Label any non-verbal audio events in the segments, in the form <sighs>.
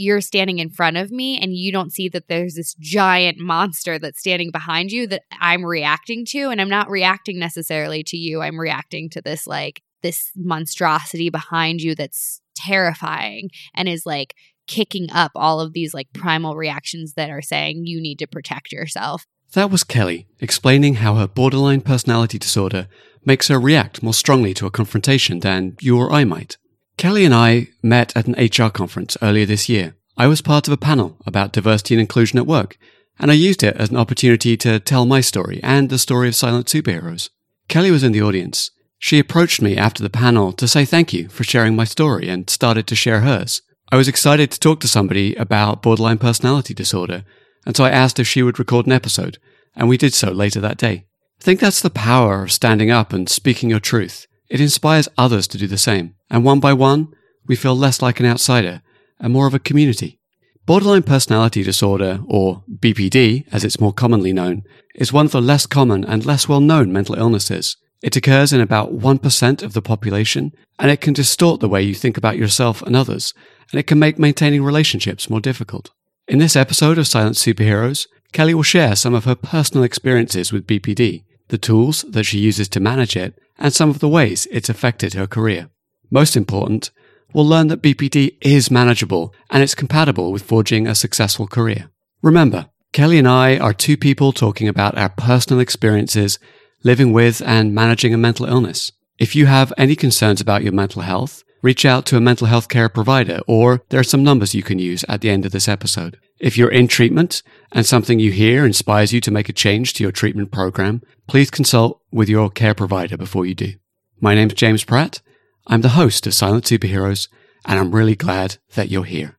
you're standing in front of me and you don't see that there's this giant monster that's standing behind you that I'm reacting to. And I'm not reacting necessarily to you. I'm reacting to this, like, this monstrosity behind you that's terrifying and is like kicking up all of these like primal reactions that are saying you need to protect yourself. That was Kelly explaining how her borderline personality disorder makes her react more strongly to a confrontation than you or I might. Kelly and I met at an HR conference earlier this year. I was part of a panel about diversity and inclusion at work, and I used it as an opportunity to tell my story and the story of silent superheroes. Kelly was in the audience. She approached me after the panel to say thank you for sharing my story and started to share hers. I was excited to talk to somebody about borderline personality disorder, and so I asked if she would record an episode, and we did so later that day. I think that's the power of standing up and speaking your truth. It inspires others to do the same, and one by one, we feel less like an outsider and more of a community. Borderline personality disorder, or BPD as it's more commonly known, is one of the less common and less well known mental illnesses. It occurs in about 1% of the population, and it can distort the way you think about yourself and others, and it can make maintaining relationships more difficult. In this episode of Silent Superheroes, Kelly will share some of her personal experiences with BPD, the tools that she uses to manage it, and some of the ways it's affected her career. Most important, we'll learn that BPD is manageable and it's compatible with forging a successful career. Remember, Kelly and I are two people talking about our personal experiences living with and managing a mental illness. If you have any concerns about your mental health, reach out to a mental health care provider or there are some numbers you can use at the end of this episode. If you're in treatment and something you hear inspires you to make a change to your treatment program, please consult with your care provider before you do. My name's James Pratt. I'm the host of Silent Superheroes, and I'm really glad that you're here.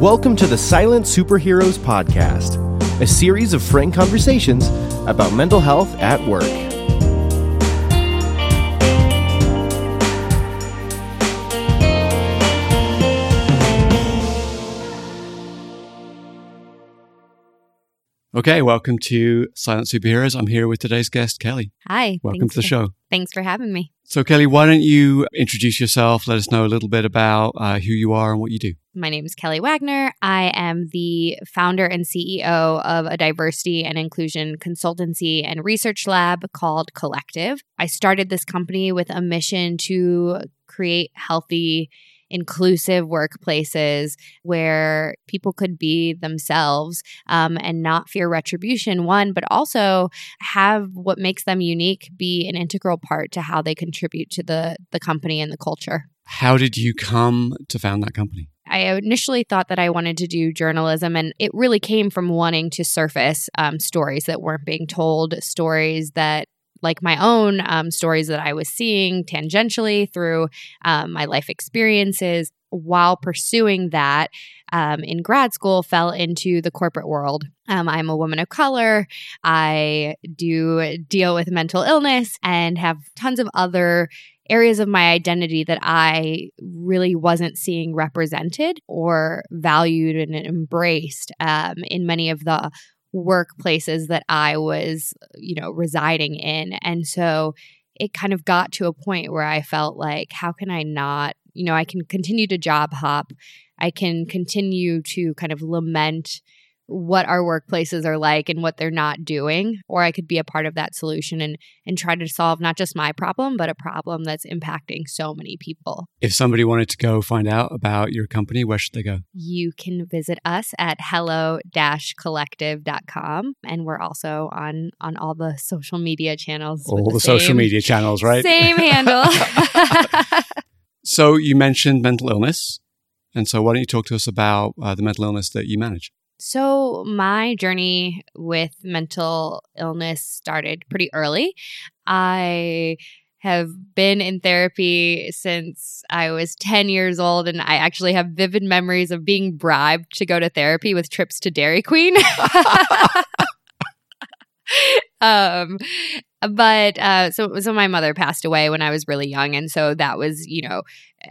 Welcome to the Silent Superheroes Podcast, a series of frank conversations about mental health at work. Okay, welcome to Silent Superheroes. I'm here with today's guest, Kelly. Hi. Welcome to the for, show. Thanks for having me. So, Kelly, why don't you introduce yourself? Let us know a little bit about uh, who you are and what you do. My name is Kelly Wagner. I am the founder and CEO of a diversity and inclusion consultancy and research lab called Collective. I started this company with a mission to create healthy, inclusive workplaces where people could be themselves um, and not fear retribution, one, but also have what makes them unique be an integral part to how they contribute to the, the company and the culture. How did you come to found that company? I initially thought that I wanted to do journalism, and it really came from wanting to surface um, stories that weren't being told, stories that like my own um, stories that I was seeing tangentially through um, my life experiences while pursuing that um, in grad school fell into the corporate world. Um, I'm a woman of color. I do deal with mental illness and have tons of other areas of my identity that I really wasn't seeing represented or valued and embraced um, in many of the workplaces that I was, you know, residing in. And so it kind of got to a point where I felt like, how can I not, you know, I can continue to job hop, I can continue to kind of lament what our workplaces are like and what they're not doing or i could be a part of that solution and and try to solve not just my problem but a problem that's impacting so many people. If somebody wanted to go find out about your company where should they go? You can visit us at hello-collective.com and we're also on on all the social media channels all the, the social media channels right? same handle. <laughs> So you mentioned mental illness and so why don't you talk to us about uh, the mental illness that you manage so, my journey with mental illness started pretty early. I have been in therapy since I was 10 years old, and I actually have vivid memories of being bribed to go to therapy with trips to Dairy Queen. <laughs> um, but uh, so so my mother passed away when I was really young, and so that was you know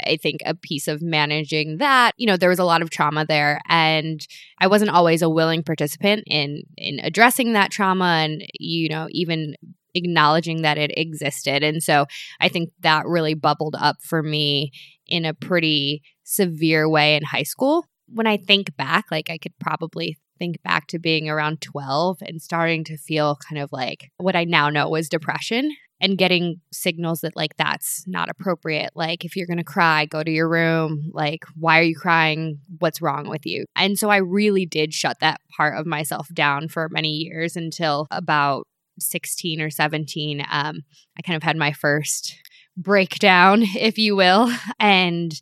I think a piece of managing that. You know, there was a lot of trauma there, and I wasn't always a willing participant in in addressing that trauma, and you know even acknowledging that it existed. And so I think that really bubbled up for me in a pretty severe way in high school. When I think back, like I could probably think back to being around 12 and starting to feel kind of like what I now know was depression and getting signals that like that's not appropriate. Like if you're going to cry go to your room. Like why are you crying? What's wrong with you? And so i really did shut that part of myself down for many years until about 16 or 17 um, i kind of had my first breakdown <laughs> if you will and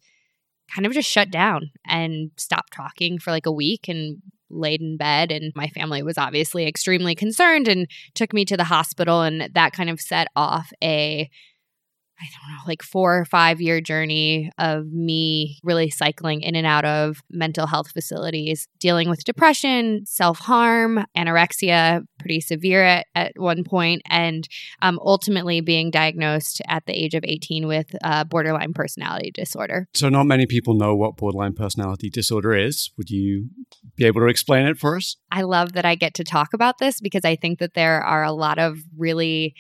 kind of just shut down and stopped talking for like a week and laid in bed and my family was obviously extremely concerned and took me to the hospital and that kind of set off a I don't know, like four or five year journey of me really cycling in and out of mental health facilities, dealing with depression, self harm, anorexia, pretty severe at, at one point, and um, ultimately being diagnosed at the age of 18 with uh, borderline personality disorder. So, not many people know what borderline personality disorder is. Would you be able to explain it for us? I love that I get to talk about this because I think that there are a lot of really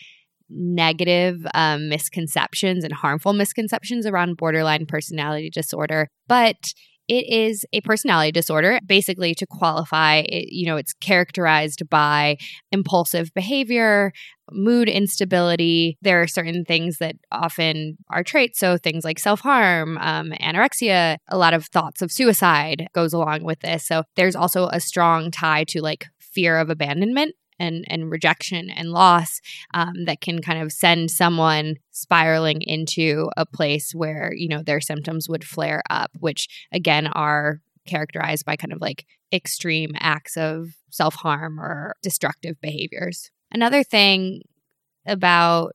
negative um, misconceptions and harmful misconceptions around borderline personality disorder. But it is a personality disorder. Basically, to qualify, it, you know, it's characterized by impulsive behavior, mood instability. There are certain things that often are traits. So things like self harm, um, anorexia, a lot of thoughts of suicide goes along with this. So there's also a strong tie to like fear of abandonment and and rejection and loss um, that can kind of send someone spiraling into a place where you know their symptoms would flare up which again are characterized by kind of like extreme acts of self-harm or destructive behaviors. Another thing about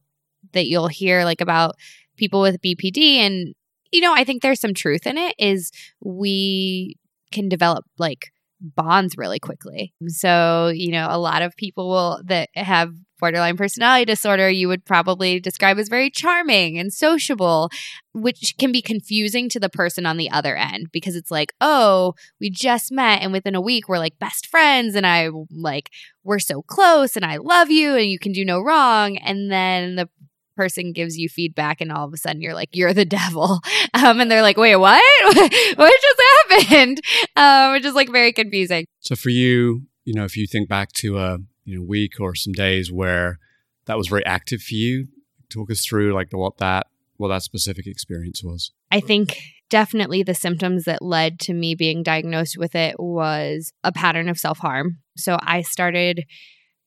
that you'll hear like about people with bpd and you know i think there's some truth in it is we can develop like bonds really quickly. So, you know, a lot of people will, that have borderline personality disorder, you would probably describe as very charming and sociable, which can be confusing to the person on the other end because it's like, oh, we just met and within a week we're like best friends and I like, we're so close and I love you and you can do no wrong. And then the person gives you feedback and all of a sudden you're like you're the devil. <laughs> Um, and they're like wait what? <laughs> What just happened? <laughs> Um, which is like very confusing. So for you you know if you think back to a you know week or some days where that was very active for you talk us through like what that what that specific experience was. I think definitely the symptoms that led to me being diagnosed with it was a pattern of self-harm. So i started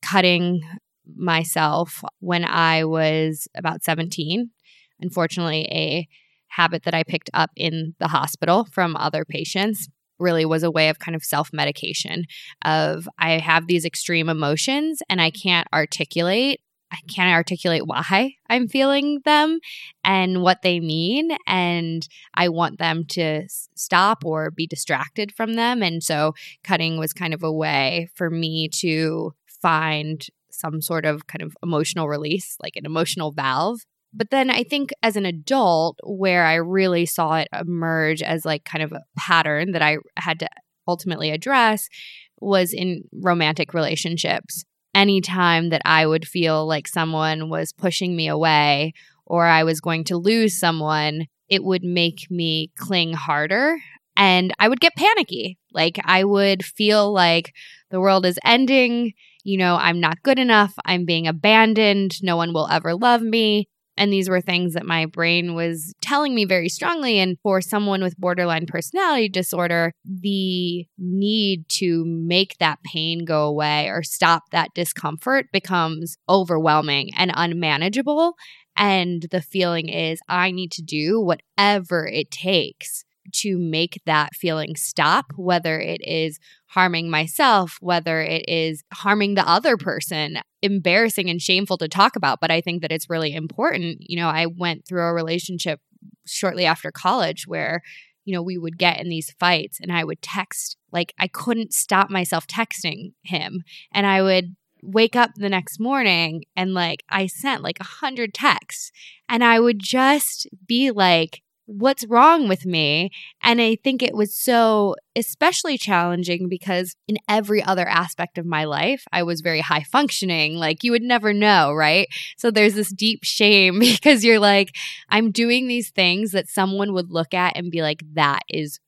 cutting myself when I was about 17. Unfortunately, a habit that I picked up in the hospital from other patients really was a way of kind of self-medication of I have these extreme emotions and I can't articulate I can't articulate why I'm feeling them and what they mean. And I want them to stop or be distracted from them. And so cutting was kind of a way for me to find some sort of kind of emotional release, like an emotional valve. But then I think as an adult, where I really saw it emerge as like kind of a pattern that I had to ultimately address was in romantic relationships. Anytime that I would feel like someone was pushing me away or I was going to lose someone, it would make me cling harder and I would get panicky. Like I would feel like the world is ending you know, I'm not good enough, I'm being abandoned, no one will ever love me. And these were things that my brain was telling me very strongly. And for someone with borderline personality disorder, the need to make that pain go away or stop that discomfort becomes overwhelming and unmanageable. And the feeling is, I need to do whatever it takes to make that feeling stop, whether it is harming myself, whether it is harming the other person, embarrassing and shameful to talk about. But I think that it's really important. You know, I went through a relationship shortly after college where you know, we would get in these fights and I would text, like, I couldn't stop myself texting him. And I would wake up the next morning and like I sent like a hundred texts and I would just be like, what's wrong with me? And I think it was so especially challenging because in every other aspect of my life, I was very high functioning. Like you would never know, right? So there's this deep shame <laughs> because you're like, I'm doing these things that someone would look at and be like, that is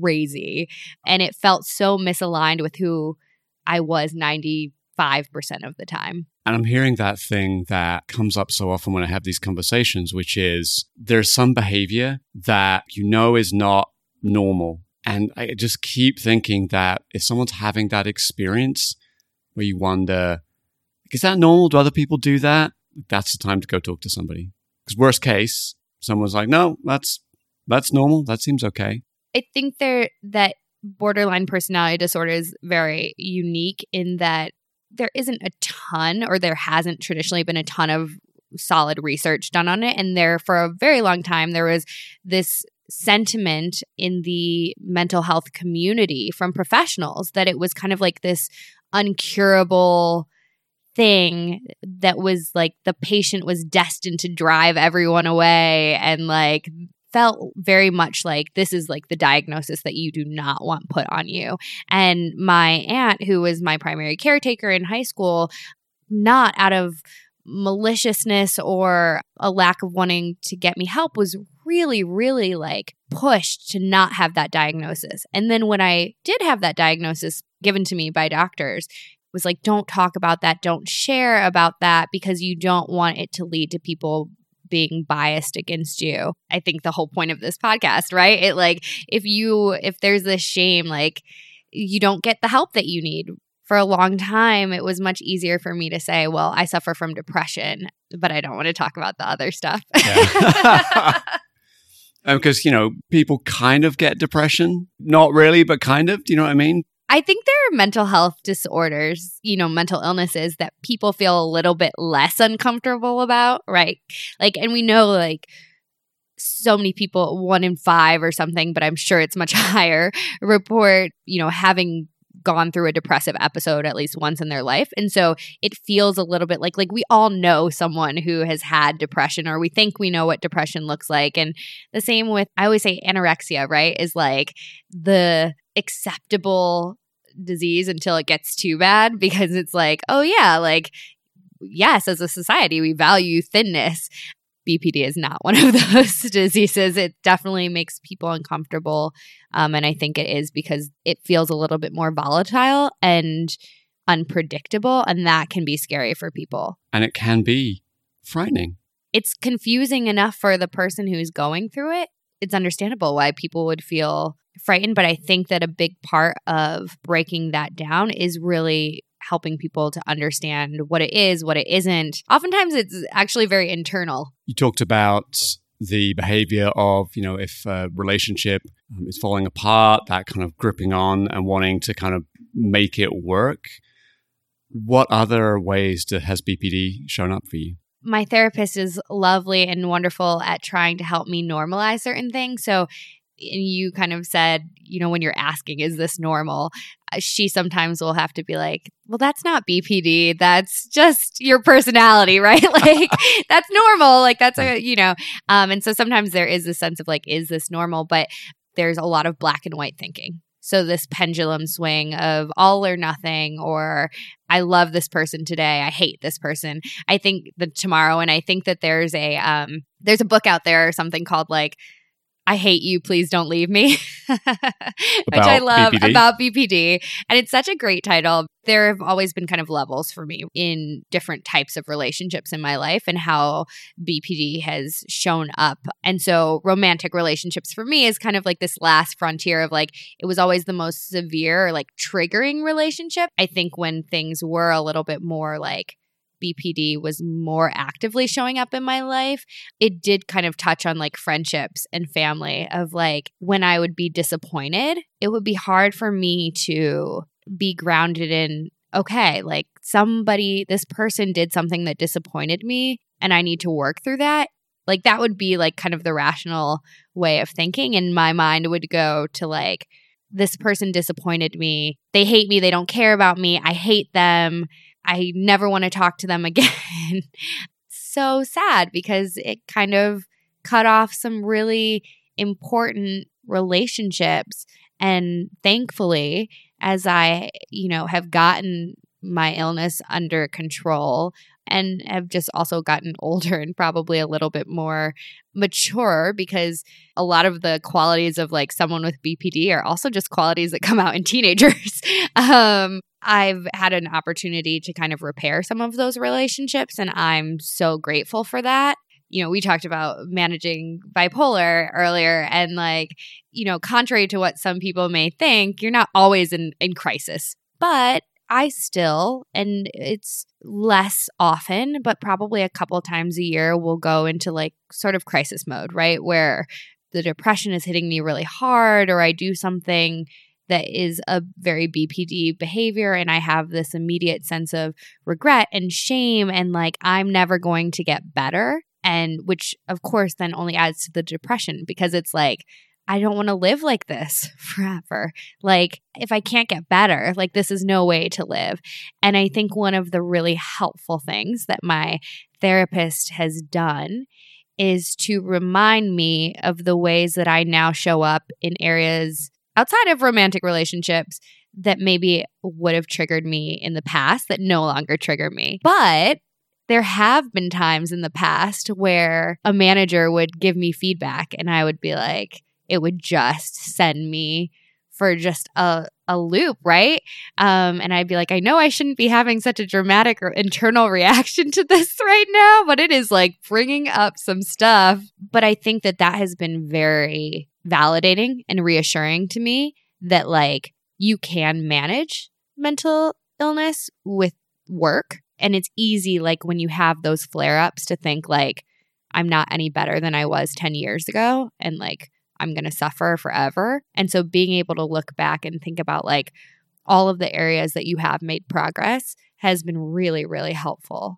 crazy. And it felt so misaligned with who I was 95% of the time. And I'm hearing that thing that comes up so often when I have these conversations, which is there's some behavior that you know is not normal. And I just keep thinking that if someone's having that experience where you wonder, is that normal? Do other people do that? That's the time to go talk to somebody. Because worst case, someone's like, no, that's that's normal. That seems okay. I think there that borderline personality disorder is very unique in that there isn't a ton or there hasn't traditionally been a ton of solid research done on it. And there for a very long time there was this sentiment in the mental health community from professionals that it was kind of like this uncurable thing that was like the patient was destined to drive everyone away and like felt very much like this is like the diagnosis that you do not want put on you. And my aunt, who was my primary caretaker in high school, not out of maliciousness or a lack of wanting to get me help, was really, really like pushed to not have that diagnosis. And then when I did have that diagnosis given to me by doctors, was like, don't talk about that, don't share about that because you don't want it to lead to people being biased against you. I think the whole point of this podcast, right? It like if you if there's this shame like you don't get the help that you need. For a long time, it was much easier for me to say, well, I suffer from depression, but I don't want to talk about the other stuff. Yeah. <laughs> Um, because, you know, people kind of get depression. Not really, but kind of. Do you know what I mean? I think there are mental health disorders, you know, mental illnesses that people feel a little bit less uncomfortable about, right? Like, and we know like so many people, one in five or something, but I'm sure it's much <laughs> higher, report, you know, having gone through a depressive episode at least once in their life and so it feels a little bit like like we all know someone who has had depression or we think we know what depression looks like and the same with i always say anorexia right is like the acceptable disease until it gets too bad because it's like, oh, yeah, like, yes, as a society, we value thinness. BPD is not <laughs> one of those <laughs> diseases. It definitely makes people uncomfortable. Um, and I think it is because it feels a little bit more volatile and unpredictable. And that can be scary for people. And it can be frightening. It's confusing enough for the person who's going through it. It's understandable why people would feel frightened, but I think that a big part of breaking that down is really helping people to understand what it is, what it isn't. Oftentimes it's actually very internal. You talked about the behavior of, you know, if a relationship um, is falling apart, that kind of gripping on and wanting to kind of make it work. What other ways do, has BPD shown up for you? My therapist is lovely and wonderful at trying to help me normalize certain things. So and you kind of said, you know, when you're asking, is this normal? Uh, she sometimes will have to be like, well, that's not BPD. That's just your personality, <laughs> right? like, <laughs> that's normal. Like, that's a, you know, um, and so sometimes there is a sense of like, is this normal? But there's a lot of black and white thinking. So, this pendulum swing of all or nothing, or I love this person today, I hate this person. I think the tomorrow, and I think that there's a um, there's a book out there or something called like I hate you, please don't leave me, <laughs> which I love BPD. about BPD. And it's such a great title. There have always been kind of levels for me in different types of relationships in my life and how BPD has shown up. And so romantic relationships for me is kind of like this last frontier of like, it was always the most severe like triggering relationship. I think when things were a little bit more like, BPD was more actively showing up in my life, it did kind of touch on like friendships and family of like when I would be disappointed, it would be hard for me to be grounded in okay, like somebody, this person did something that disappointed me and I need to work through that. Like that would be like kind of the rational way of thinking. And my mind would go to like, this person disappointed me. They hate me. They don't care about me. I hate them I never want to talk to them <laughs> again. so sad because it kind of cut off some really important relationships. And thankfully, as I, you know, have gotten my illness under control and have just also gotten <laughs> older and probably a little bit more mature because a lot of the qualities of like someone with BPD are also just qualities that come out in teenagers. <laughs> um, I've had an opportunity to kind of repair some of those relationships, and I'm so grateful for that. You know, we talked about managing bipolar earlier, and like, you know, contrary to what some people may think, you're not always in, in crisis. But I still, and it's less often, but probably a couple times a year, will go into like sort of crisis mode, right? Where the depression is hitting me really hard, or I do something that is a very BPD behavior, and I have this immediate sense of regret and shame, and like I'm never going to get better. And which, of course, then only adds to the depression because it's like, I don't want to live like this <laughs> forever. Like, if I can't get better, like, this is no way to live. And I think one of the really helpful things that my therapist has done is to remind me of the ways that I now show up in areas outside of romantic relationships that maybe would have triggered me in the past that no longer trigger me. But there have been times in the past where a manager would give me feedback and I would be like, it would just send me for just a, a loop, right? Um, and I'd be like, I know I shouldn't be having such a dramatic internal <laughs> reaction to this right now, but it is like bringing up some stuff. But I think that that has been very validating and reassuring to me that like you can manage mental illness with work. And it's easy, like when you have those flare ups, to think like, I'm not any better than I was 10 years ago. And like, I'm going to suffer forever. And so being able to look back and think about like all of the areas that you have made progress has been really, really helpful.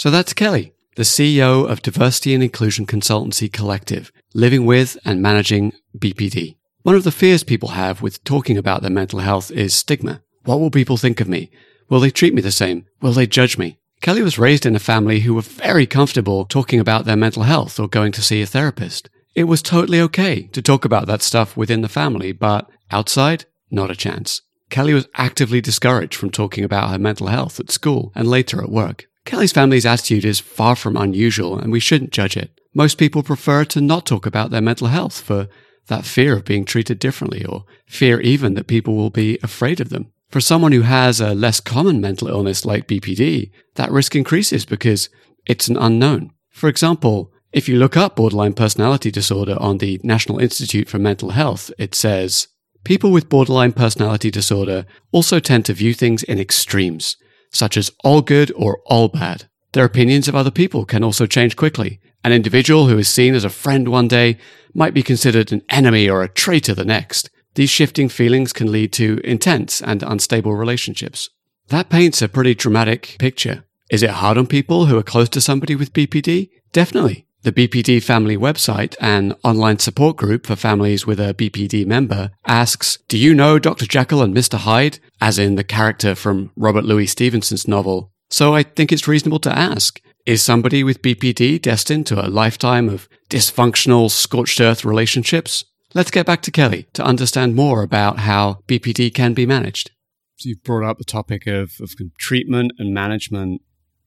So that's Kelly the CEO of Diversity and Inclusion Consultancy Collective, living with and managing BPD. One of the fears people have with talking about their mental health is stigma. What will people think of me? Will they treat me the same? Will they judge me? Kelly was raised in a family who were very comfortable talking about their mental health or going to see a therapist. It was totally okay to talk about that stuff within the family, but outside, not a chance. Kelly was actively discouraged from talking about her mental health at school and later at work. Kelly's family's attitude is far from unusual, and we shouldn't judge it. Most people prefer to not talk about their mental health for that fear of being treated differently, or fear even that people will be afraid of them. For someone who has a less common mental illness like BPD, that risk increases because it's an unknown. For example, if you look up borderline personality disorder on the National Institute for Mental Health, it says, People with borderline personality disorder also tend to view things in extremes such as all good or all bad. Their opinions of other people can also change quickly. An individual who is seen as a friend one day might be considered an enemy or a traitor the next. These shifting feelings can lead to intense and unstable relationships. That paints a pretty dramatic picture. Is it hard on people who are close to somebody with BPD? Definitely. The BPD Family website, an online support group for families with a BPD member, asks, Do you know Dr. Jekyll and Mr. Hyde? As in the character from Robert Louis Stevenson's novel. So I think it's reasonable to ask, is somebody with BPD destined to a lifetime of dysfunctional, scorched earth relationships? Let's get back to Kelly to understand more about how BPD can be managed. So you've brought up the topic of, of treatment and management.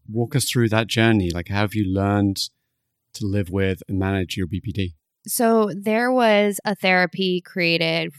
Walk us through that journey. Like, how have you learned to live with and manage your BPD? So there was a therapy created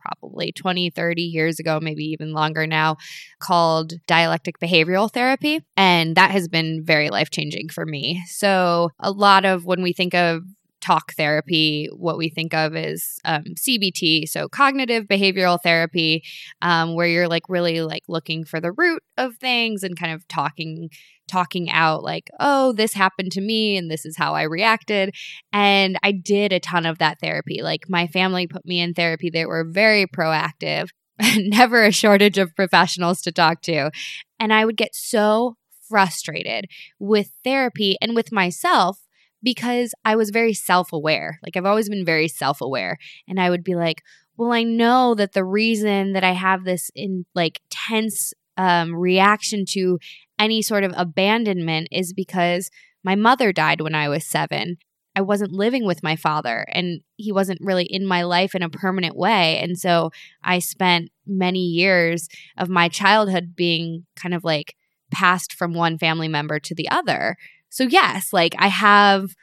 probably 20, 30 years ago, maybe even longer now, called dialectic behavioral therapy. And that has been very life changing for me. So, a lot of when we think of talk therapy, what we think of is um, CBT, so cognitive behavioral therapy, um, where you're like really like looking for the root of things and kind of talking talking out like, oh, this happened to me and this is how I reacted. And I did a ton of that therapy. Like my family put me in therapy. They were very proactive. <laughs> never a shortage of professionals to talk to. And I would get so frustrated with therapy and with myself because I was very self aware. Like I've always been very self aware. And I would be like, well, I know that the reason that I have this in like tense um, reaction to any sort of abandonment is because my mother died when I was seven. I wasn't living with my father and he wasn't really in my life in a permanent way. And so I spent many years of my childhood being kind of like passed from one family member to the other. So, yes, like I have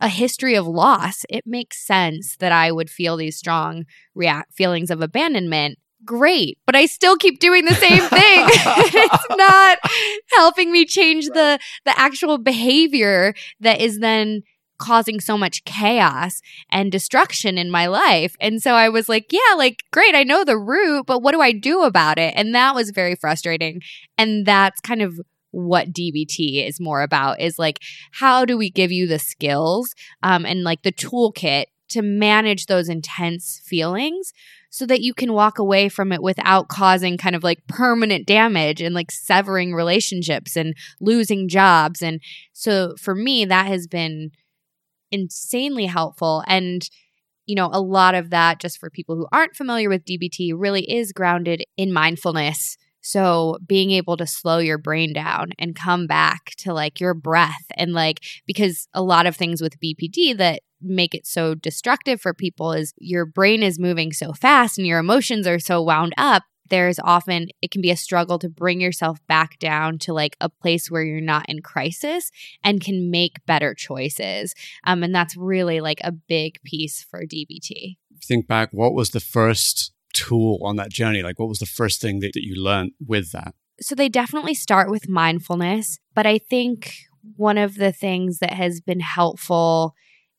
a history of loss. It makes sense that I would feel these strong feelings of abandonment. Great, but I still keep doing the same <laughs> thing. <laughs> it's not helping me change the the actual behavior that is then causing so much chaos and destruction in my life. And so I was like, yeah, like, great, I know the root, but what do I do about it? And that was very frustrating. And that's kind of what DBT is more about is like, how do we give you the skills um, and like the toolkit to manage those intense feelings so that you can walk away from it without causing kind of like permanent damage and like severing relationships and losing jobs. And so for me, that has been insanely helpful. And, you know, a lot of that, just for people who aren't familiar with DBT, really is grounded in mindfulness. So being able to slow your brain down and come back to like your breath and like, because a lot of things with BPD that make it so destructive for people is your brain is moving so fast and your emotions are so wound up there's often it can be a struggle to bring yourself back down to like a place where you're not in crisis and can make better choices. Um, and that's really like a big piece for dbt think back what was the first tool on that journey like what was the first thing that, that you learned with that so they definitely start with mindfulness but i think one of the things that has been helpful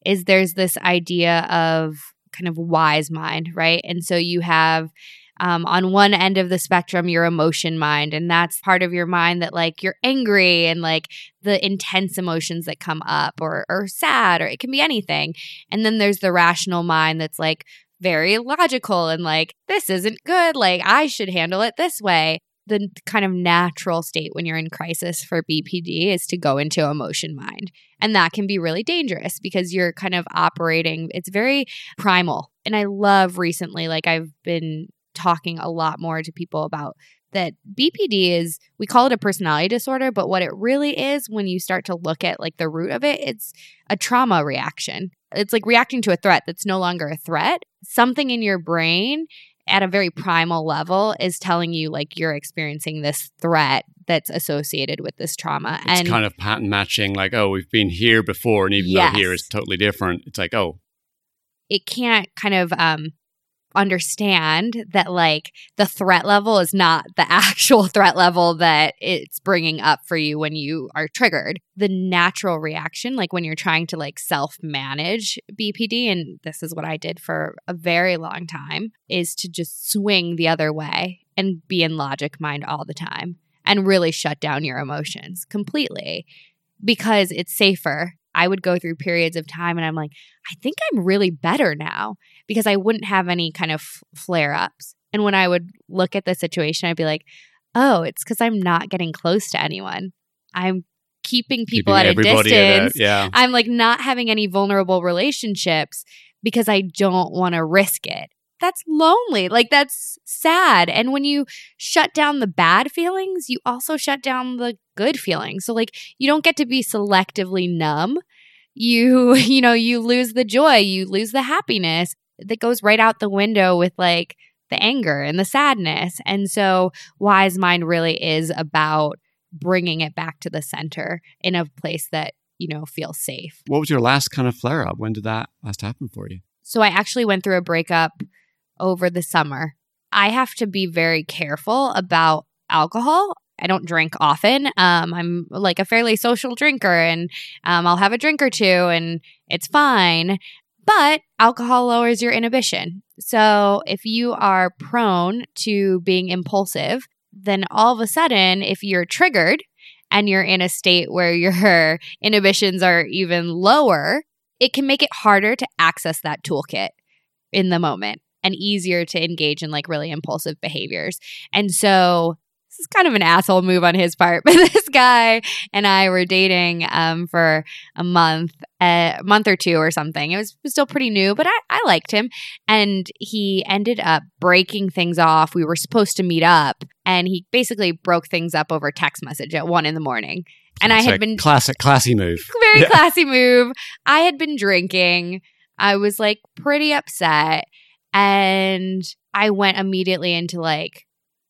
is there's this idea of kind of wise mind right and so you have um, on one end of the spectrum, your emotion mind. And that's part of your mind that, like, you're angry and like the intense emotions that come up or, or sad, or it can be anything. And then there's the rational mind that's like, very logical and like, this isn't good. Like, I should handle it this way the kind of natural state when you're in crisis for BPD is to go into emotion mind. And that can be really dangerous because you're kind of operating, it's very primal. And I love recently, like, I've been talking a lot more to people about that BPD is we call it a personality disorder, but what it really is when you start to look at like the root of it, it's a trauma reaction. It's like reacting to a threat that's no longer a threat. Something in your brain at a very primal level is telling you like you're experiencing this threat that's associated with this trauma. It's and kind of pattern matching, like, oh, we've been here before, and even yes. though here is totally different, it's like, oh. It can't kind of um understand that like the threat level is not the <laughs> actual threat level that it's bringing up for you when you are triggered. The natural reaction, like when you're trying to like self manage BPD, and this is what I did for a very long time, is to just swing the other way and be in logic mind all the time and really shut down your emotions completely because it's safer I would go through periods of time and I'm like, I think I'm really better now because I wouldn't have any kind of flare ups. And when I would look at the situation, I'd be like, oh, it's because I'm not getting close to anyone. I'm keeping people keeping at a distance. At a, yeah. I'm like not having any vulnerable relationships because I don't want to risk it that's lonely. Like that's sad. And when you shut down the bad feelings, you also shut down the good feelings. So like you don't get to be selectively numb. You, <laughs> you know, you lose the joy, you lose the happiness that goes right out the window with like the anger and the sadness. And so wise mind really is about bringing it back to the center in a place that, you know, feels safe. What was your last kind of flare up? When did that last happen for you? So I actually went through a breakup over the summer. I have to be very careful about alcohol. I don't drink often. Um, I'm like a fairly social drinker and um, I'll have a drink or two and it's fine. But alcohol lowers your inhibition. So if you are prone to being impulsive, then all of a sudden, if you're triggered and you're in a state where your <laughs> inhibitions are even lower, it can make it harder to access that toolkit in the moment and easier to engage in like really impulsive behaviors. And so this is kind of an asshole move on his part, <laughs> but this guy and I were dating um, for a month, a month or two or something. It was, was still pretty new, but I, I liked him. And he ended up breaking things off. We were supposed to meet up, and he basically broke things up over text message at one in the morning. And I had been classic, classy move. <laughs> very classy move. I had been drinking. I was like pretty upset. And I went immediately into like,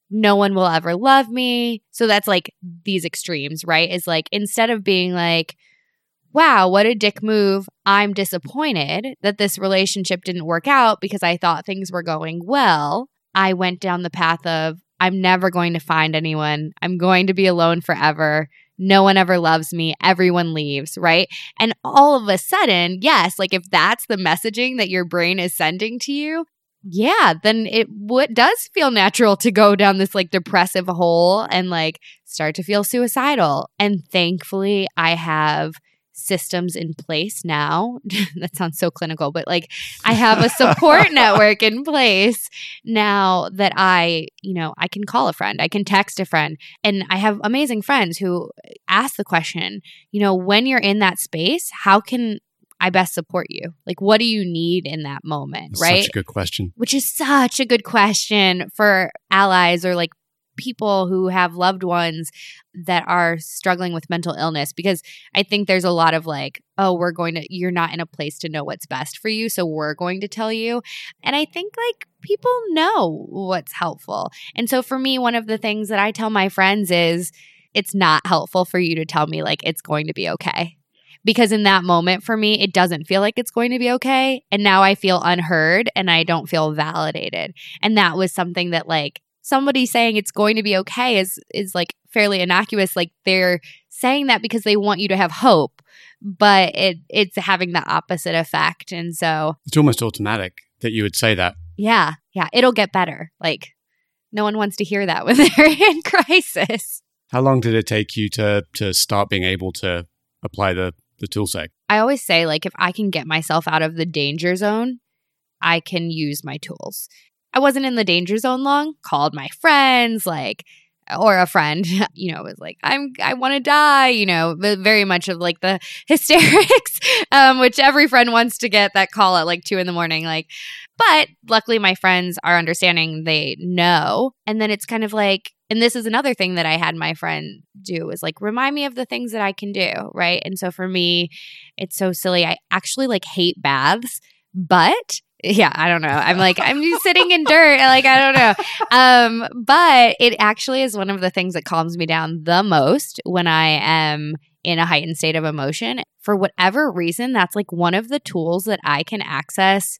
no one will ever love me. So that's like these extremes, right? Is like instead of being like, wow, what a dick move. I'm disappointed that this relationship didn't work out because I thought things were going well. I went down the path of, I'm never going to find anyone. I'm going to be alone forever. No one ever loves me. Everyone leaves, right? And all of a sudden, yes, like if that's the messaging that your brain is sending to you, yeah, then it what does feel natural to go down this like depressive hole and like start to feel suicidal. And thankfully, I have systems in place now. <laughs> that sounds so clinical, but like I have a support <laughs> network in place now that I, you know, I can call a friend, I can text a friend, and I have amazing friends who ask the question, you know, when you're in that space, how can I best support you? Like, what do you need in that moment? That's right. Such a good question. Which is such a good question for allies or like people who have loved ones that are struggling with mental illness because I think there's a lot of like, oh, we're going to, you're not in a place to know what's best for you. So we're going to tell you. And I think like people know what's helpful. And so for me, one of the things that I tell my friends is it's not helpful for you to tell me like it's going to be okay because in that moment for me it doesn't feel like it's going to be okay. And now i feel unheard and i don't feel validated. And that was something that like somebody saying it's going to be okay is is like fairly innocuous. Like they're saying that because they want you to have hope but it it's having the opposite effect. And so It's almost automatic that you would say that. yeah yeah it'll get better. Like no one wants to hear that when <laughs> they're in crisis. How long did it take you to to start being able to apply the the tool set? I always say, like, if I can get myself out of the danger zone, I can use my tools. I wasn't in the danger zone long, called my friends, like, or a friend, <laughs> you know, was like, I'm, I want to die, you know, very much of like the <laughs> hysterics, um, which every friend wants to get that call at like two in the morning. Like, but luckily my friends are understanding, they know. And then it's kind of like, and this is another thing that I had my friend do is like remind me of the things that I can do, right? And so for me, it's so silly. I actually like hate baths, but yeah, I don't know. I'm like I'm just sitting in dirt, like I don't know. Um, but it actually is one of the things that calms me down the most when I am in a heightened state of emotion. For whatever reason, that's like one of the tools that I can access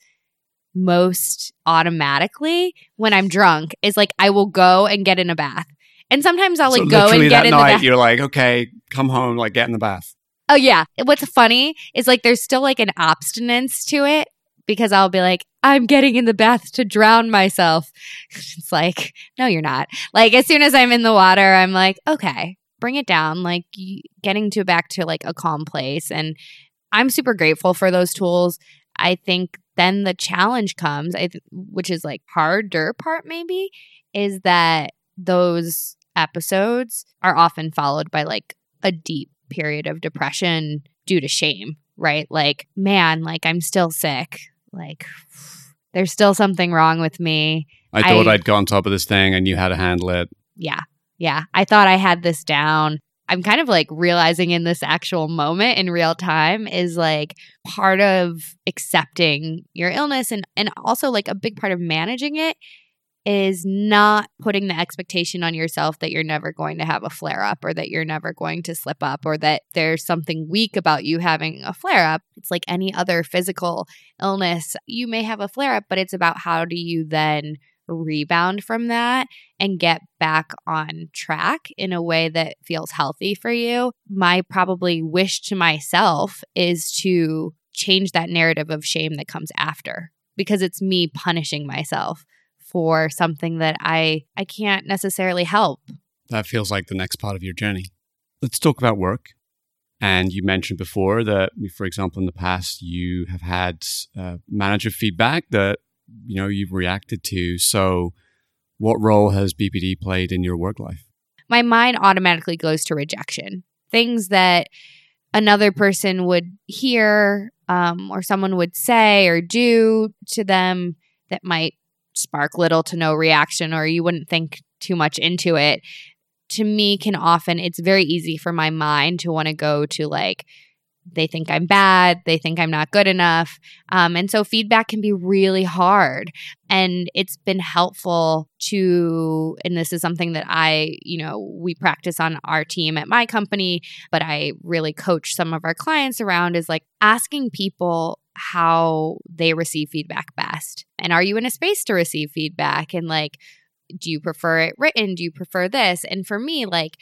most automatically when I'm drunk is like I will go and get in a bath. And sometimes I'll like So go and get in the bath. you're like, okay, come home, like get in the bath. Oh yeah. What's funny is like there's still like an obstinance to it because I'll be like, I'm getting in the bath to drown myself. <laughs> It's like, no, you're not. Like as soon as I'm in the water, I'm like, okay, bring it down. Like getting to back to like a calm place. And I'm super grateful for those tools. I think then the challenge comes, I th- which is like harder part maybe, is that those episodes are often followed by like a deep period of depression due to shame, right? Like, man, like I'm still sick. Like, <sighs> there's still something wrong with me. I thought I- I, would got on top of this thing. I knew how to handle it. Yeah. Yeah. I thought I had this down. I'm kind of like realizing in this actual moment in real time is like part of accepting your illness and and also like a big part of managing it is not putting the expectation on yourself that you're never going to have a flare up or that you're never going to slip up or that there's something weak about you having a flare up. It's like any other physical illness. You may have a flare up, but it's about how do you then rebound from that and get back on track in a way that feels healthy for you. My probably wish to myself is to change that narrative of shame that comes after because it's me punishing myself for something that I I can't necessarily help. That feels like the next part of your journey. Let's talk about work. And you mentioned before that, for example, in the past, you have had uh, manager feedback that you know you've reacted to. So, what role has BPD played in your work life? My mind automatically goes to rejection. Things that another person would hear um, or someone would say or do to them that might spark little to no reaction or you wouldn't think too much into it to me can often it's very easy for my mind to want to go to like they think I'm bad, they think I'm not good enough. Um, and so feedback can be really hard. And it's been helpful to, and this is something that I, you know, we practice on our team at my company, but I really coach some of our clients around is like asking people how they receive feedback best. And are you in a space to receive feedback? And like, do you prefer it written? Do you prefer this? And for me, like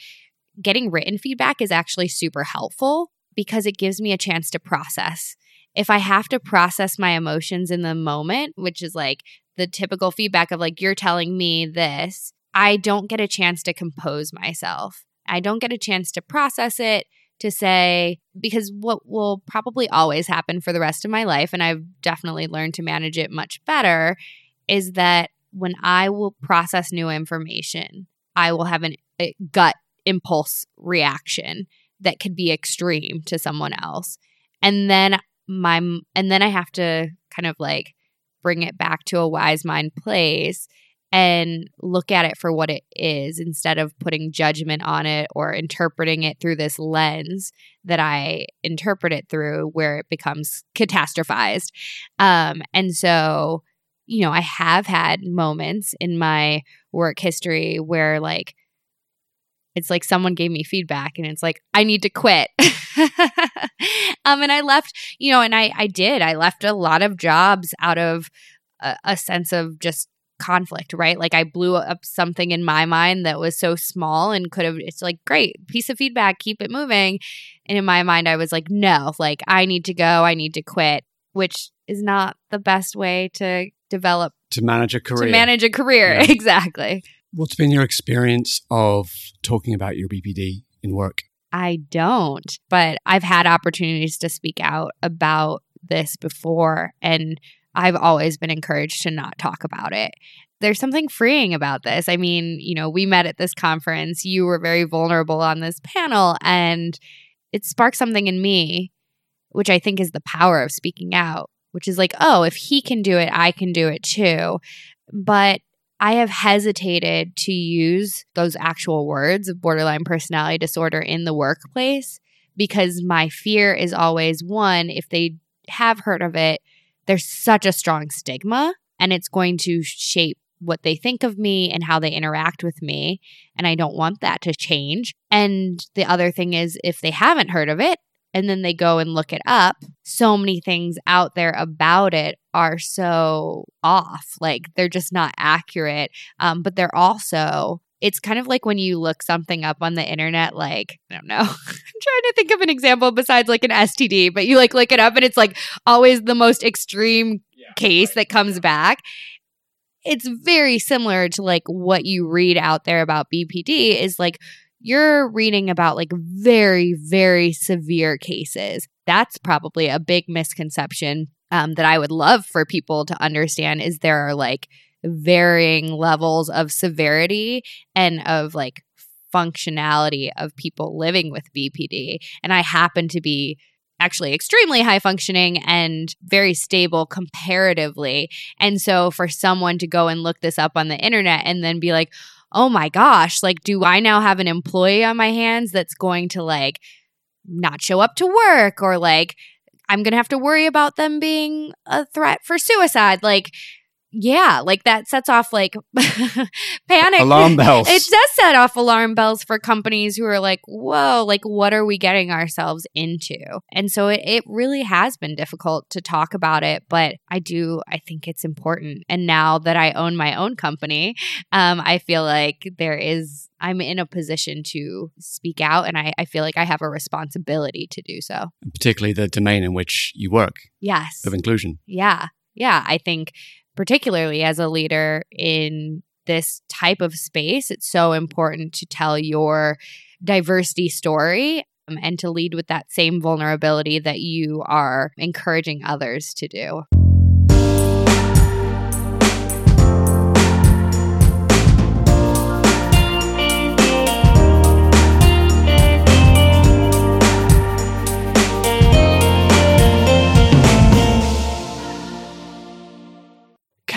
getting written feedback is actually super helpful because it gives me a chance to process. If I have to process my emotions in the moment, which is like the typical feedback of like, you're telling me this, I don't get a chance to compose myself. I don't get a chance to process it, to say, because what will probably always happen for the rest of my life, and I've definitely learned to manage it much better, is that when I will process new information, I will have an, a gut impulse reaction that could be extreme to someone else. And then my and then I have to kind of like bring it back to a wise mind place and look at it for what it is instead of putting judgment on it or interpreting it through this lens that I interpret it through where it becomes catastrophized. Um, and so you know, I have had moments in my work history where like it's like someone gave me feedback and it's like I need to quit. <laughs> um and I left, you know, and I I did. I left a lot of jobs out of a, a sense of just conflict, right? Like I blew up something in my mind that was so small and could have it's like great, piece of feedback, keep it moving. And in my mind I was like no, like I need to go, I need to quit, which is not the best way to develop to manage a career. To manage a career, yeah. <laughs> exactly. What's been your experience of talking about your BPD in work? I don't, but I've had opportunities to speak out about this before, and I've always been encouraged to not talk about it. There's something freeing about this. I mean, you know, we met at this conference, you were very vulnerable on this panel, and it sparked something in me, which I think is the power of speaking out which is like, oh, if he can do it, I can do it too. But I have hesitated to use those actual words of borderline personality disorder in the workplace because my fear is always one, if they have heard of it, there's such a strong stigma and it's going to shape what they think of me and how they interact with me. And I don't want that to change. And the other thing is, if they haven't heard of it, and then they go and look it up, so many things out there about it are so off. Like they're just not accurate. Um, but they're also, it's kind of like when you look something up on the internet, like, I don't know, <laughs> I'm trying to think of an example besides like an STD, but you like look it up and it's like always the most extreme yeah, case right. that comes yeah. back it's very similar to like what you read out there about BPD is like you're reading about like very, very severe cases. That's probably a big misconception um, that I would love for people to understand is there are like varying levels of severity and of like functionality of people living with BPD. And I happen to be actually extremely high functioning and very stable comparatively. And so for someone to go and look this up on the internet and then be like, oh my gosh, like, do I now have an employee on my hands that's going to like not show up to work or like I'm going to have to worry about them being a threat for suicide? Like, yeah, like that sets off like <laughs> panic alarm bells. It does set off alarm bells for companies who are like, whoa, like what are we getting ourselves into? And so it, it really has been difficult to talk about it, but I do, I think it's important. And now that I own my own company, um, I feel like there is, I'm in a position to speak out and I, I feel like I have a responsibility to do so. Particularly the domain in which you work. Yes. Of inclusion. Yeah. Yeah. I think particularly as a leader in this type of space, it's so important to tell your diversity story um, and to lead with that same vulnerability that you are encouraging others to do.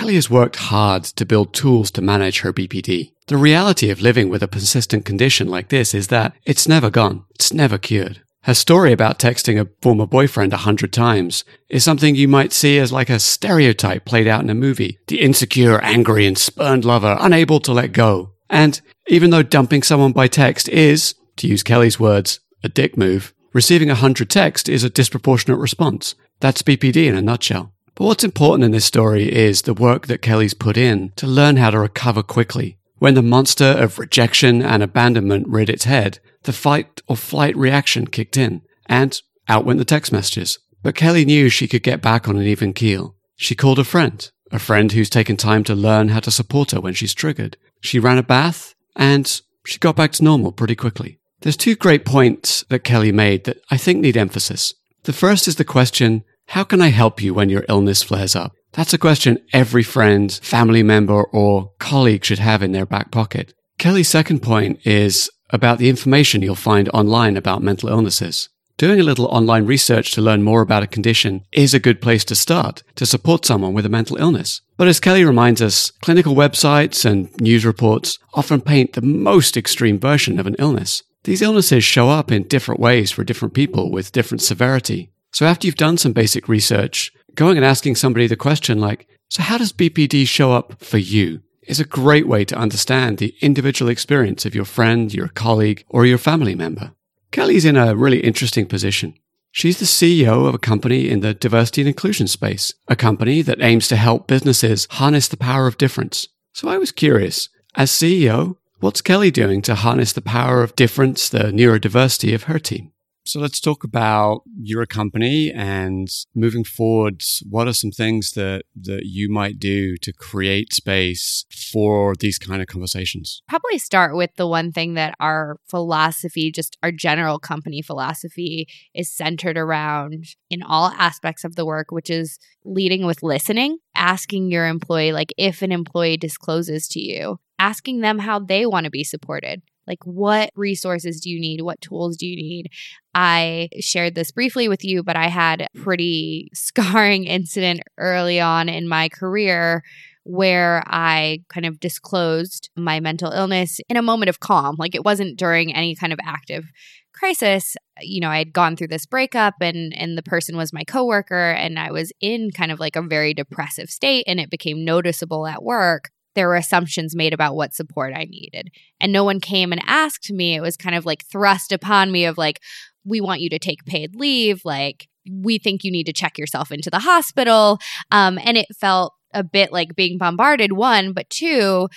Kelly has worked hard to build tools to manage her BPD. The reality of living with a persistent condition like this is that it's never gone. It's never cured. Her story about texting a former boyfriend a hundred times is something you might see as like a stereotype played out in a movie. The insecure, angry, and spurned lover, unable to let go. And even though dumping someone by text is, to use Kelly's words, a dick move, receiving a hundred texts is a disproportionate response. That's BPD in a nutshell. But what's important in this story is the work that Kelly's put in to learn how to recover quickly. When the monster of rejection and abandonment reared its head, the fight or flight reaction kicked in, and out went the text messages. But Kelly knew she could get back on an even keel. She called a friend, a friend who's taken time to learn how to support her when she's triggered. She ran a bath, and she got back to normal pretty quickly. There's two great points that Kelly made that I think need emphasis. The first is the question, how can I help you when your illness flares up? That's a question every friend, family member, or colleague should have in their back pocket. Kelly's second point is about the information you'll find online about mental illnesses. Doing a little online research to learn more about a condition is a good place to start to support someone with a mental illness. But as Kelly reminds us, clinical websites and news reports often paint the most extreme version of an illness. These illnesses show up in different ways for different people with different severity. So after you've done some basic research, going and asking somebody the question like, so how does BPD show up for you? is a great way to understand the individual experience of your friend, your colleague, or your family member. Kelly's in a really interesting position. She's the CEO of a company in the diversity and inclusion space, a company that aims to help businesses harness the power of difference. So I was curious, as CEO, what's Kelly doing to harness the power of difference, the neurodiversity of her team? So let's talk about your company and moving forward. What are some things that, that you might do to create space for these kind of conversations? Probably start with the one thing that our philosophy, just our general company philosophy, is centered around in all aspects of the work, which is leading with listening, asking your employee, like if an employee discloses to you, asking them how they want to be supported. Like, what resources do you need? What tools do you need? I shared this briefly with you, but I had a pretty <laughs> scarring incident early on in my career where I kind of disclosed my mental illness in a moment of calm. Like, it wasn't during any kind of active crisis you know i had gone through this breakup and and the person was my coworker and i was in kind of like a very depressive state and it became noticeable at work there were assumptions made about what support I needed. And no one came and asked me. It was kind of like thrust upon me of like, we want you to take paid leave. Like, we think you need to check yourself into the hospital. Um, and it felt a bit like being bombarded, one, but two,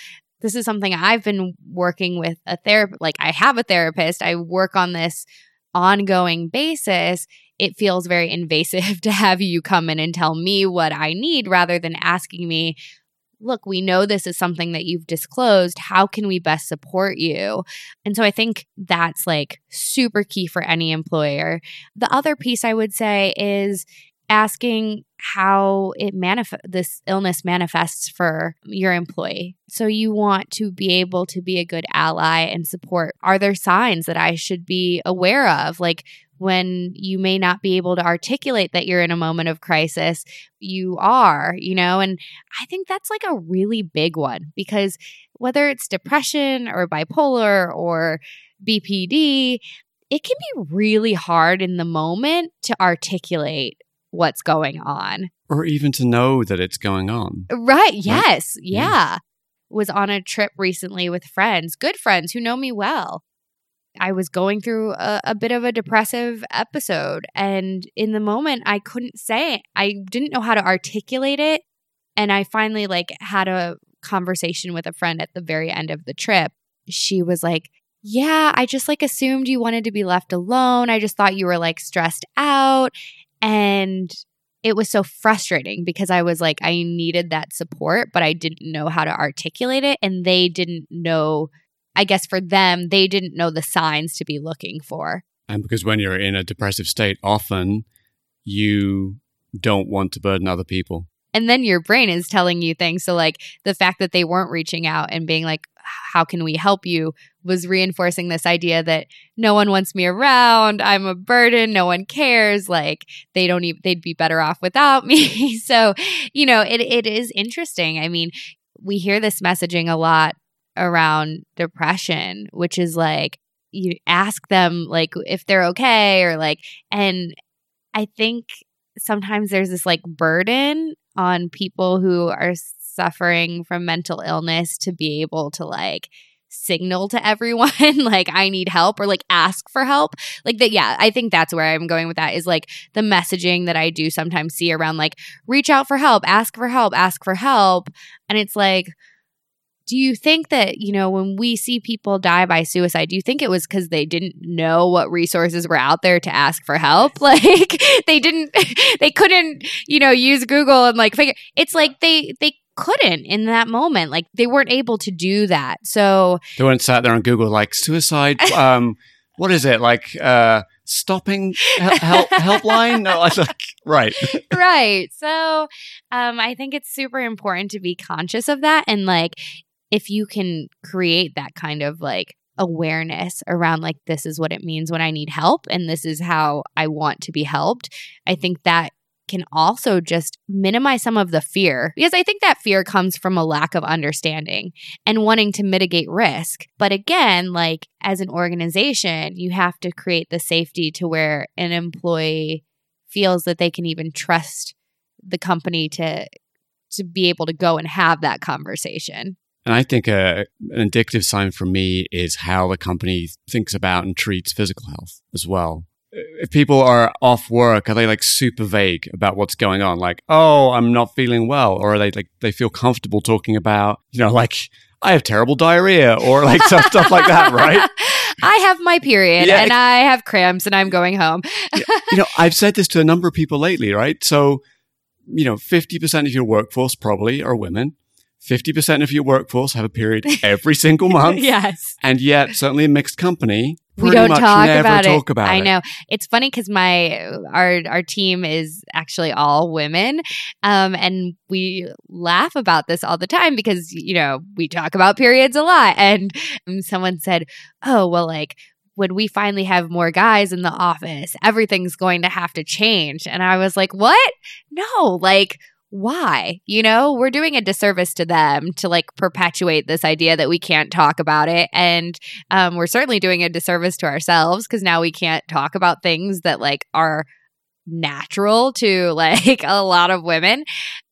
this is something I've been working with a therapist. Like, I have a therapist, I work on this ongoing basis. It feels very invasive <laughs> to have you come in and tell me what I need rather than asking me, look, we know this is something that you've disclosed. How can we best support you? And so I think that's like super key for any employer. The other piece I would say is asking how it manifest this illness manifests for your employee. So you want to be able to be a good ally and support. Are there signs that I should be aware of? Like when you may not be able to articulate that you're in a moment of crisis, you are, you know? And I think that's like a really big one because whether it's depression or bipolar or BPD, it can be really hard in the moment to articulate what's going on. Or even to know that it's going on. Right. Yes. Right? Yeah. yeah. Was on a trip recently with friends, good friends who know me well. I was going through a, a, bit of a depressive episode. And in the moment, I couldn't say it. I didn't know how to articulate it. And I finally like had a conversation with a friend at the very end of the trip. She was like, Yeah, I just like assumed you wanted to be left alone. I just thought you were like stressed out. And it was so frustrating because I was like, I needed that support, but I didn't know how to articulate it. And they didn't know I guess for them, they didn't know the signs to be looking for. And because when you're in a depressive state, often you don't want to burden other people. And then your brain is telling you things. So, like the fact that they weren't reaching out and being like, how can we help you was reinforcing this idea that no one wants me around. I'm a burden. No one cares. Like they don't even, they'd be better off without me. <laughs> so, you know, it, it is interesting. I mean, we hear this messaging a lot around depression, which is like, you ask them like if they're okay or like, and I think sometimes there's this like burden on people who are suffering from mental illness to be able to like signal to <laughs> everyone like I need help or like ask for help. Like that yeah, I think that's where I'm going with that is like the messaging that I do sometimes see around like reach out for help, ask for help, ask for help. And it's like do you think that you know when we see people die by suicide do you think it was because they didn't know what resources were out there to ask for help <laughs> like they didn't <laughs> they couldn't you know use google and like figure it's like they they couldn't in that moment. Like they weren't able to do that. So they weren't sat there on Google like suicide. <laughs> Um, what is it like? Uh, stopping help helpline? No, I like right, right. So um, I think it's super important to be conscious of that, and like if you can create that kind of like awareness around like this is what it means when I need help and this is how I want to be helped. I think that can also just minimize some of the fear because I think that fear comes from a lack of understanding and wanting to mitigate risk. But again, like as an organization, you have to create the safety to where an employee feels that they can even trust the company to to be able to go and have that conversation. And I think a, uh, an indicative sign for me is how the company thinks about and treats physical health as well if people are off work, are they like super vague about what's going on? Like, oh, I'm not feeling well, or are they like they feel comfortable talking about, you know, like I have terrible diarrhea or like some <laughs> stuff like that, right? <laughs> I have my period yeah, and I have cramps and I'm going home. you know, I've said this to a number of people lately, right? So, you know, 50% of your workforce probably are women. 50% of your workforce have a period every <laughs> single month. yes. And yet, certainly a mixed company, we don't talk about talk it. About I it. know it's funny because my our our team is actually all women, um, and we laugh about this all the time because you know we talk about periods a lot. And someone said, "Oh, well, like." When we finally have more guys in the office, everything's going to have to change. And I was like, what? No, like, why? You know, we're doing a disservice to them to like perpetuate this idea that we can't talk about it. And um, we're certainly doing a disservice to ourselves because now we can't talk about things that like are natural to <laughs> like a lot of women.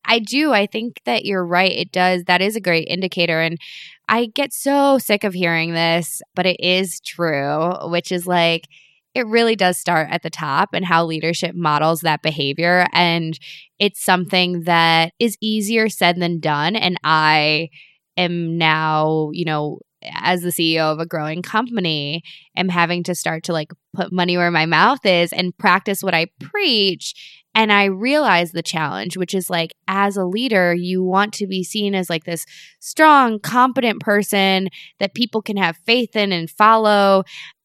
I do. I think that you're right. It does. That is a great indicator. And I get so sick of hearing this, but it is true, which is like, it really does start at the top and how leadership models that behavior. And it's something that is easier said than done. And I am now, you know, as the CEO of a growing company, am having to start to like put money where my mouth is and practice what I preach. And I realize the challenge, which is like, as a leader, you want to be seen as like this strong, competent person that people can have faith in and follow.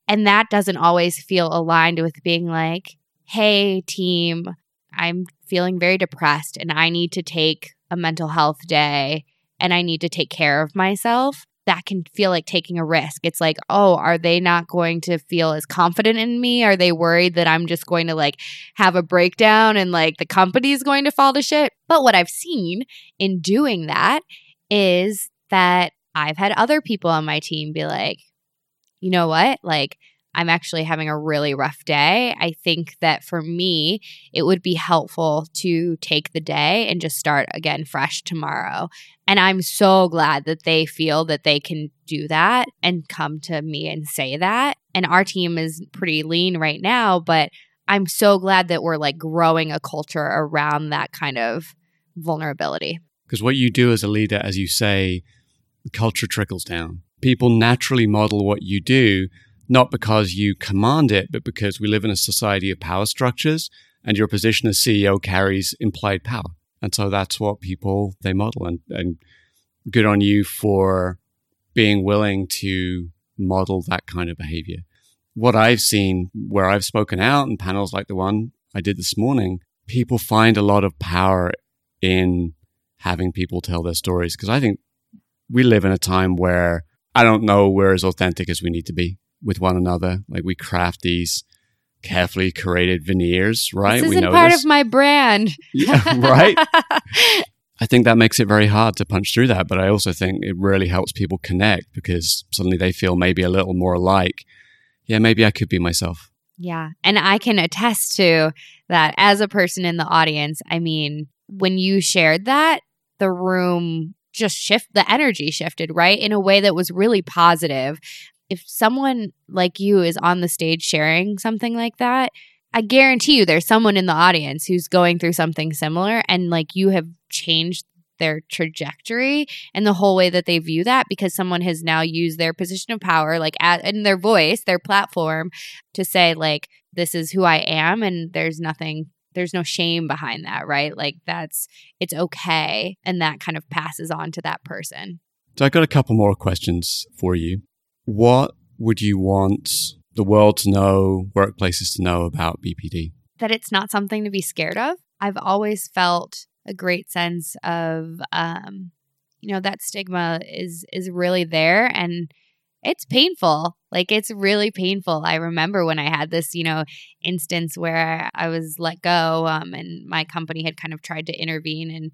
And that doesn't always feel aligned with being like, hey, team, I'm feeling very depressed and I need to take a mental health day and I need to take care of myself. That can feel like taking a risk. It's like, oh, are they not going to feel as confident in me? Are they worried that I'm just going to like have a breakdown and like the company's going to fall to shit? But what I've seen in doing that is that I've had other people on my team be like, you know what? Like, I'm actually having a really rough day. I think that for me, it would be helpful to take the day and just start again fresh tomorrow. And I'm so glad that they feel that they can do that and come to me and say that. And our team is pretty lean right now, but I'm so glad that we're like growing a culture around that kind of vulnerability. Because what you do as a leader, as you say, culture trickles down people naturally model what you do, not because you command it, but because we live in a society of power structures and your position as CEO carries implied power. And so that's what people they model and, and good on you for being willing to model that kind of behavior. What I've seen where I've spoken out in panels like the one I did this morning, people find a lot of power in having people tell their stories because I think we live in a time where I don't know we're as authentic as we need to be with one another. Like we craft these carefully curated veneers, right? This isn't part this. of my brand. Yeah, right. <laughs> I think that makes it very hard to punch through that, but I also think it really helps people connect because suddenly they feel maybe a little more alike. Yeah, maybe I could be myself. Yeah. And I can attest to that as a person in the audience. I mean, when you shared that, the room just shift the energy shifted, right? In a way that was really positive. If someone like you is on the stage sharing something like that, I guarantee you there's someone in the audience who's going through something similar and like you have changed their trajectory and the whole way that they view that because someone has now used their position of power like at in their voice their platform to say like this is who i am and there's nothing there's no shame behind that right like that's it's okay and that kind of passes on to that person So I got a couple more questions for you. What would you want the world to know, workplaces to know about BPD? that it's not something to be scared of. I've always felt a great sense of um you know that stigma is is really there and it's painful. Like it's really painful. I remember when I had this, you know, instance where I was let go um and my company had kind of tried to intervene and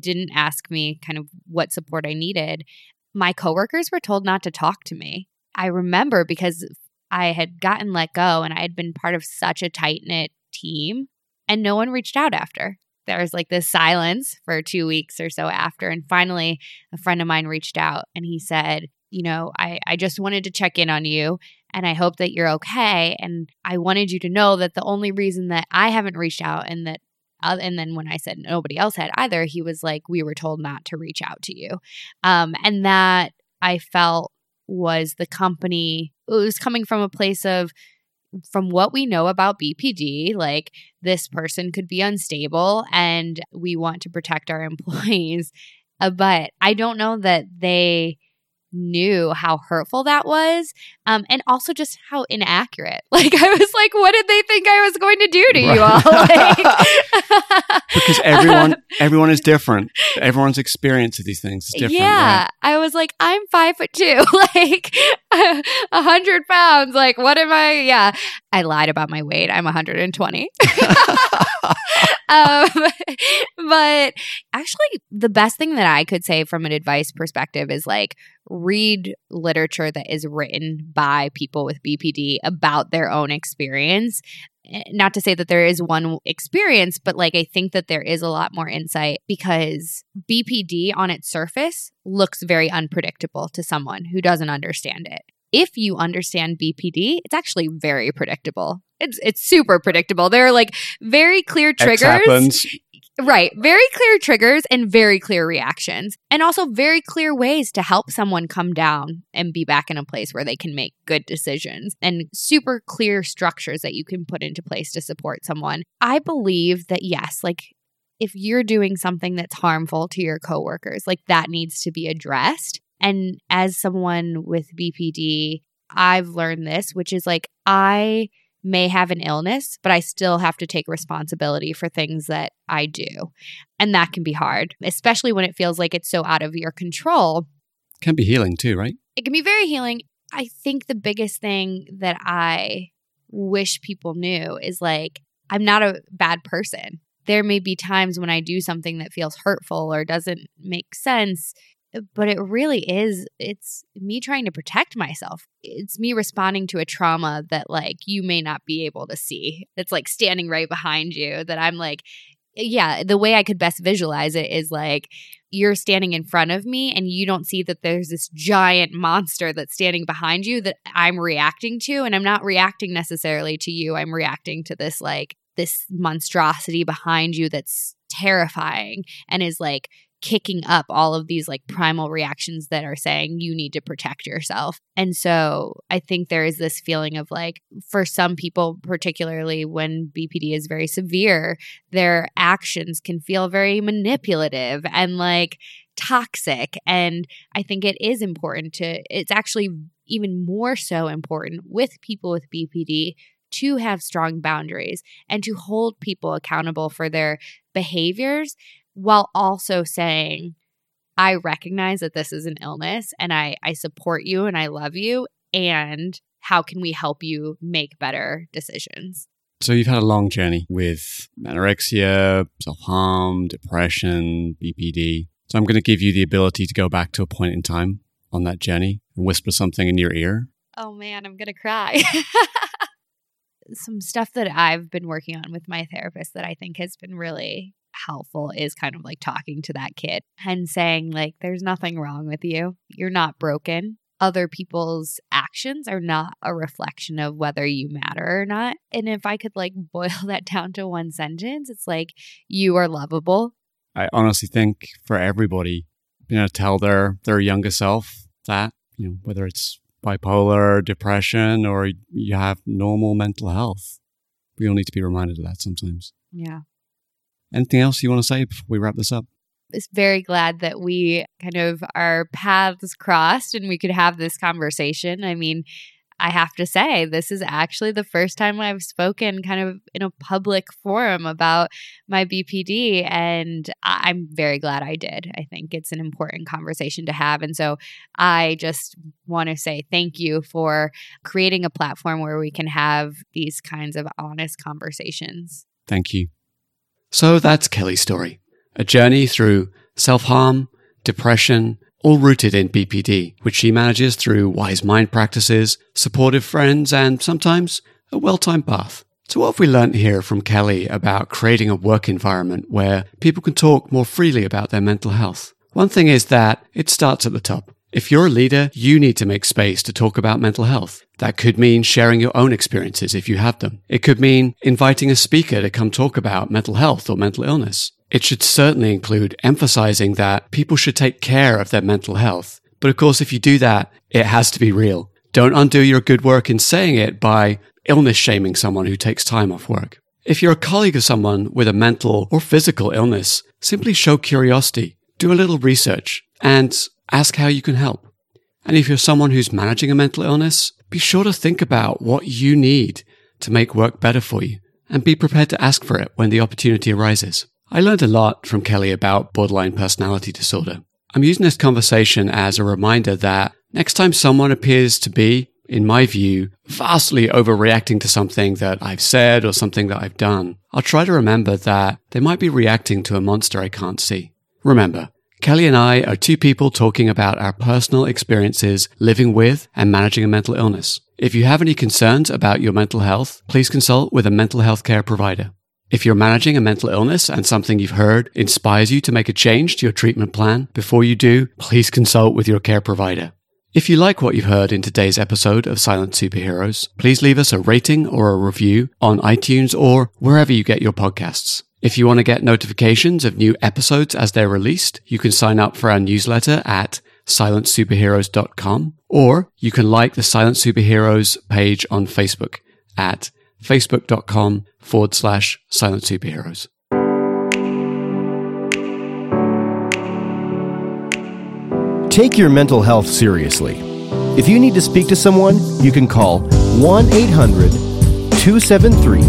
didn't ask me kind of what support I needed. My coworkers were told not to talk to me. I remember because I had gotten let go and I had been part of such a tight knit team and no one reached out after. There was like this silence for two weeks or so after. And finally, a friend of mine reached out and he said, You know, I, I just wanted to check in on you and I hope that you're okay. And I wanted you to know that the only reason that I haven't reached out and that uh, and then when I said nobody else had either, he was like, "We were told not to reach out to you," um, and that I felt was the company. It was coming from a place of, from what we know about BPD, like this person could be unstable, and we want to protect our <laughs> employees. Uh, but I don't know that they knew how hurtful that was um, and also just how inaccurate. <laughs> Like i was like what did they think i was going to do to you all? Like, <laughs> <laughs> Because everyone everyone is different. Everyone's experience of these things is different. yeah. right? i was like i'm five foot two like a hundred pounds. Like what am i? Yeah. I lied about my weight. I'm 120 um, but actually the best thing that i could say from an advice perspective is like read literature that is written by people with bpd about their own experience Eh, not to say that there is one experience, but like I think that there is a lot more insight because BPD on its surface looks very unpredictable to someone who doesn't understand it. If you understand BPD, it's actually very predictable. It's it's super predictable. There are like very clear triggers. Right. Very clear triggers and very clear reactions, and also very clear ways to help someone come down and be back in a place where they can make good decisions and super clear structures that you can put into place to support someone. I believe that, yes, like if you're doing something that's harmful to your coworkers, like that needs to be addressed. And as someone with BPD, I've learned this, which is like I may have an illness, but I still have to take responsibility for things that I do. And that can be hard, especially when it feels like it's so out of your control. Can be healing too, right? It can be very healing. I think the biggest thing that I wish people knew is like, I'm not a bad person. There may be times when I do something that feels hurtful or doesn't make sense, but it really is it's me trying to protect myself. It's me responding to a trauma that like you may not be able to see. That's like standing right behind you that i'm like yeah the way i could best visualize it is like you're standing in front of me and you don't see that there's this giant monster that's standing behind you that i'm reacting to and i'm not reacting necessarily to you. I'm reacting to this like this monstrosity behind you that's terrifying and is like kicking up all of these like primal reactions that are saying you need to protect yourself. And so I think there is this feeling of like, for some people, particularly when BPD is very severe, their actions can feel very manipulative and like toxic. And I think it is important to, it's actually even more so important with people with BPD to have strong boundaries and to hold people accountable for their behaviors while also saying, I recognize that this is an illness and I, I support you and I love you. And how can we help you make better decisions? So you've had a long journey with anorexia, self harm, depression, BPD. So I'm going to give you the ability to go back to a point in time on that journey and whisper something in your ear. Oh man, I'm going to cry. <laughs> Some stuff that I've been working on with my therapist that I think has been really helpful is kind of like talking to that kid and saying like there's nothing wrong with you. You're not broken other people's actions are not a reflection of whether you matter or not. And if I could like <laughs> boil that down to one sentence, it's like you are lovable. I honestly think for everybody, you know, tell their their younger self that, you know, whether it's bipolar, depression, or you have normal mental health. We all need to be reminded of that sometimes. Yeah. Anything else you want to say before we wrap this up? is very glad that we kind of our paths crossed and we could have this conversation. I mean, I have to say, this is actually the first time I've spoken kind of in a public forum about my BPD. And I'm very glad I did. I think it's an important conversation to have. And so I just want to say thank you for creating a platform where we can have these kinds of honest conversations. Thank you. So that's Kelly's story a journey through self harm, depression, all rooted in BPD, which she manages through wise mind practices, supportive friends, and sometimes a well timed bath. So, what have we learnt here from Kelly about creating a work environment where people can talk more freely about their mental health? One thing is that it starts at the top. If you're a leader, you need to make space to talk about mental health. That could mean sharing your own experiences if you have them. It could mean inviting a speaker to come talk about mental health or mental illness. It should certainly include emphasizing that people should take care of their mental health. But of course, if you do that, it has to be real. Don't undo your good work in saying it by illness shaming someone who takes time off work. If you're a colleague of someone with a mental or physical illness, simply show curiosity, do a little research, and ask how you can help. And if you're someone who's managing a mental illness, be sure to think about what you need to make work better for you and be prepared to ask for it when the opportunity arises. I learned a lot from Kelly about borderline personality disorder. I'm using this conversation as a reminder that next time someone appears to be, in my view, vastly overreacting to something that I've said or something that I've done, I'll try to remember that they might be reacting to a monster I can't see. Remember, Kelly and I are two people talking about our personal experiences living with and managing a mental illness. If you have any concerns about your mental health, please consult with a mental health care provider. If you're managing a mental illness and something you've heard inspires you to make a change to your treatment plan, before you do, please consult with your care provider. If you like what you've heard in today's episode of Silent Superheroes, please leave us a rating or a review on iTunes or wherever you get your podcasts. If you want to get notifications of new episodes as they're released, you can sign up for our newsletter at silentsuperheroes.com or you can like the Silent Superheroes page on Facebook at facebook.com forward slash silent superheroes. Take your mental health seriously. If you need to speak to someone, you can call 1 800 273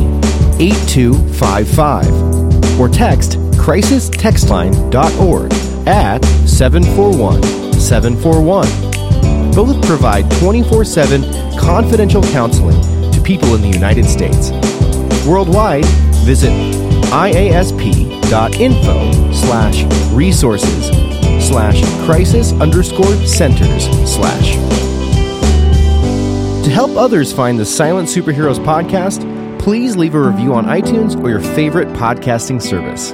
8255 or text crisistextline.org at 741 741. Both provide 24 7 confidential counseling to people in the United States. Worldwide, visit iasp.info slash resources slash crisis underscore centers slash. To help others find the Silent Superheroes podcast, please leave a review on iTunes or your favorite podcasting service.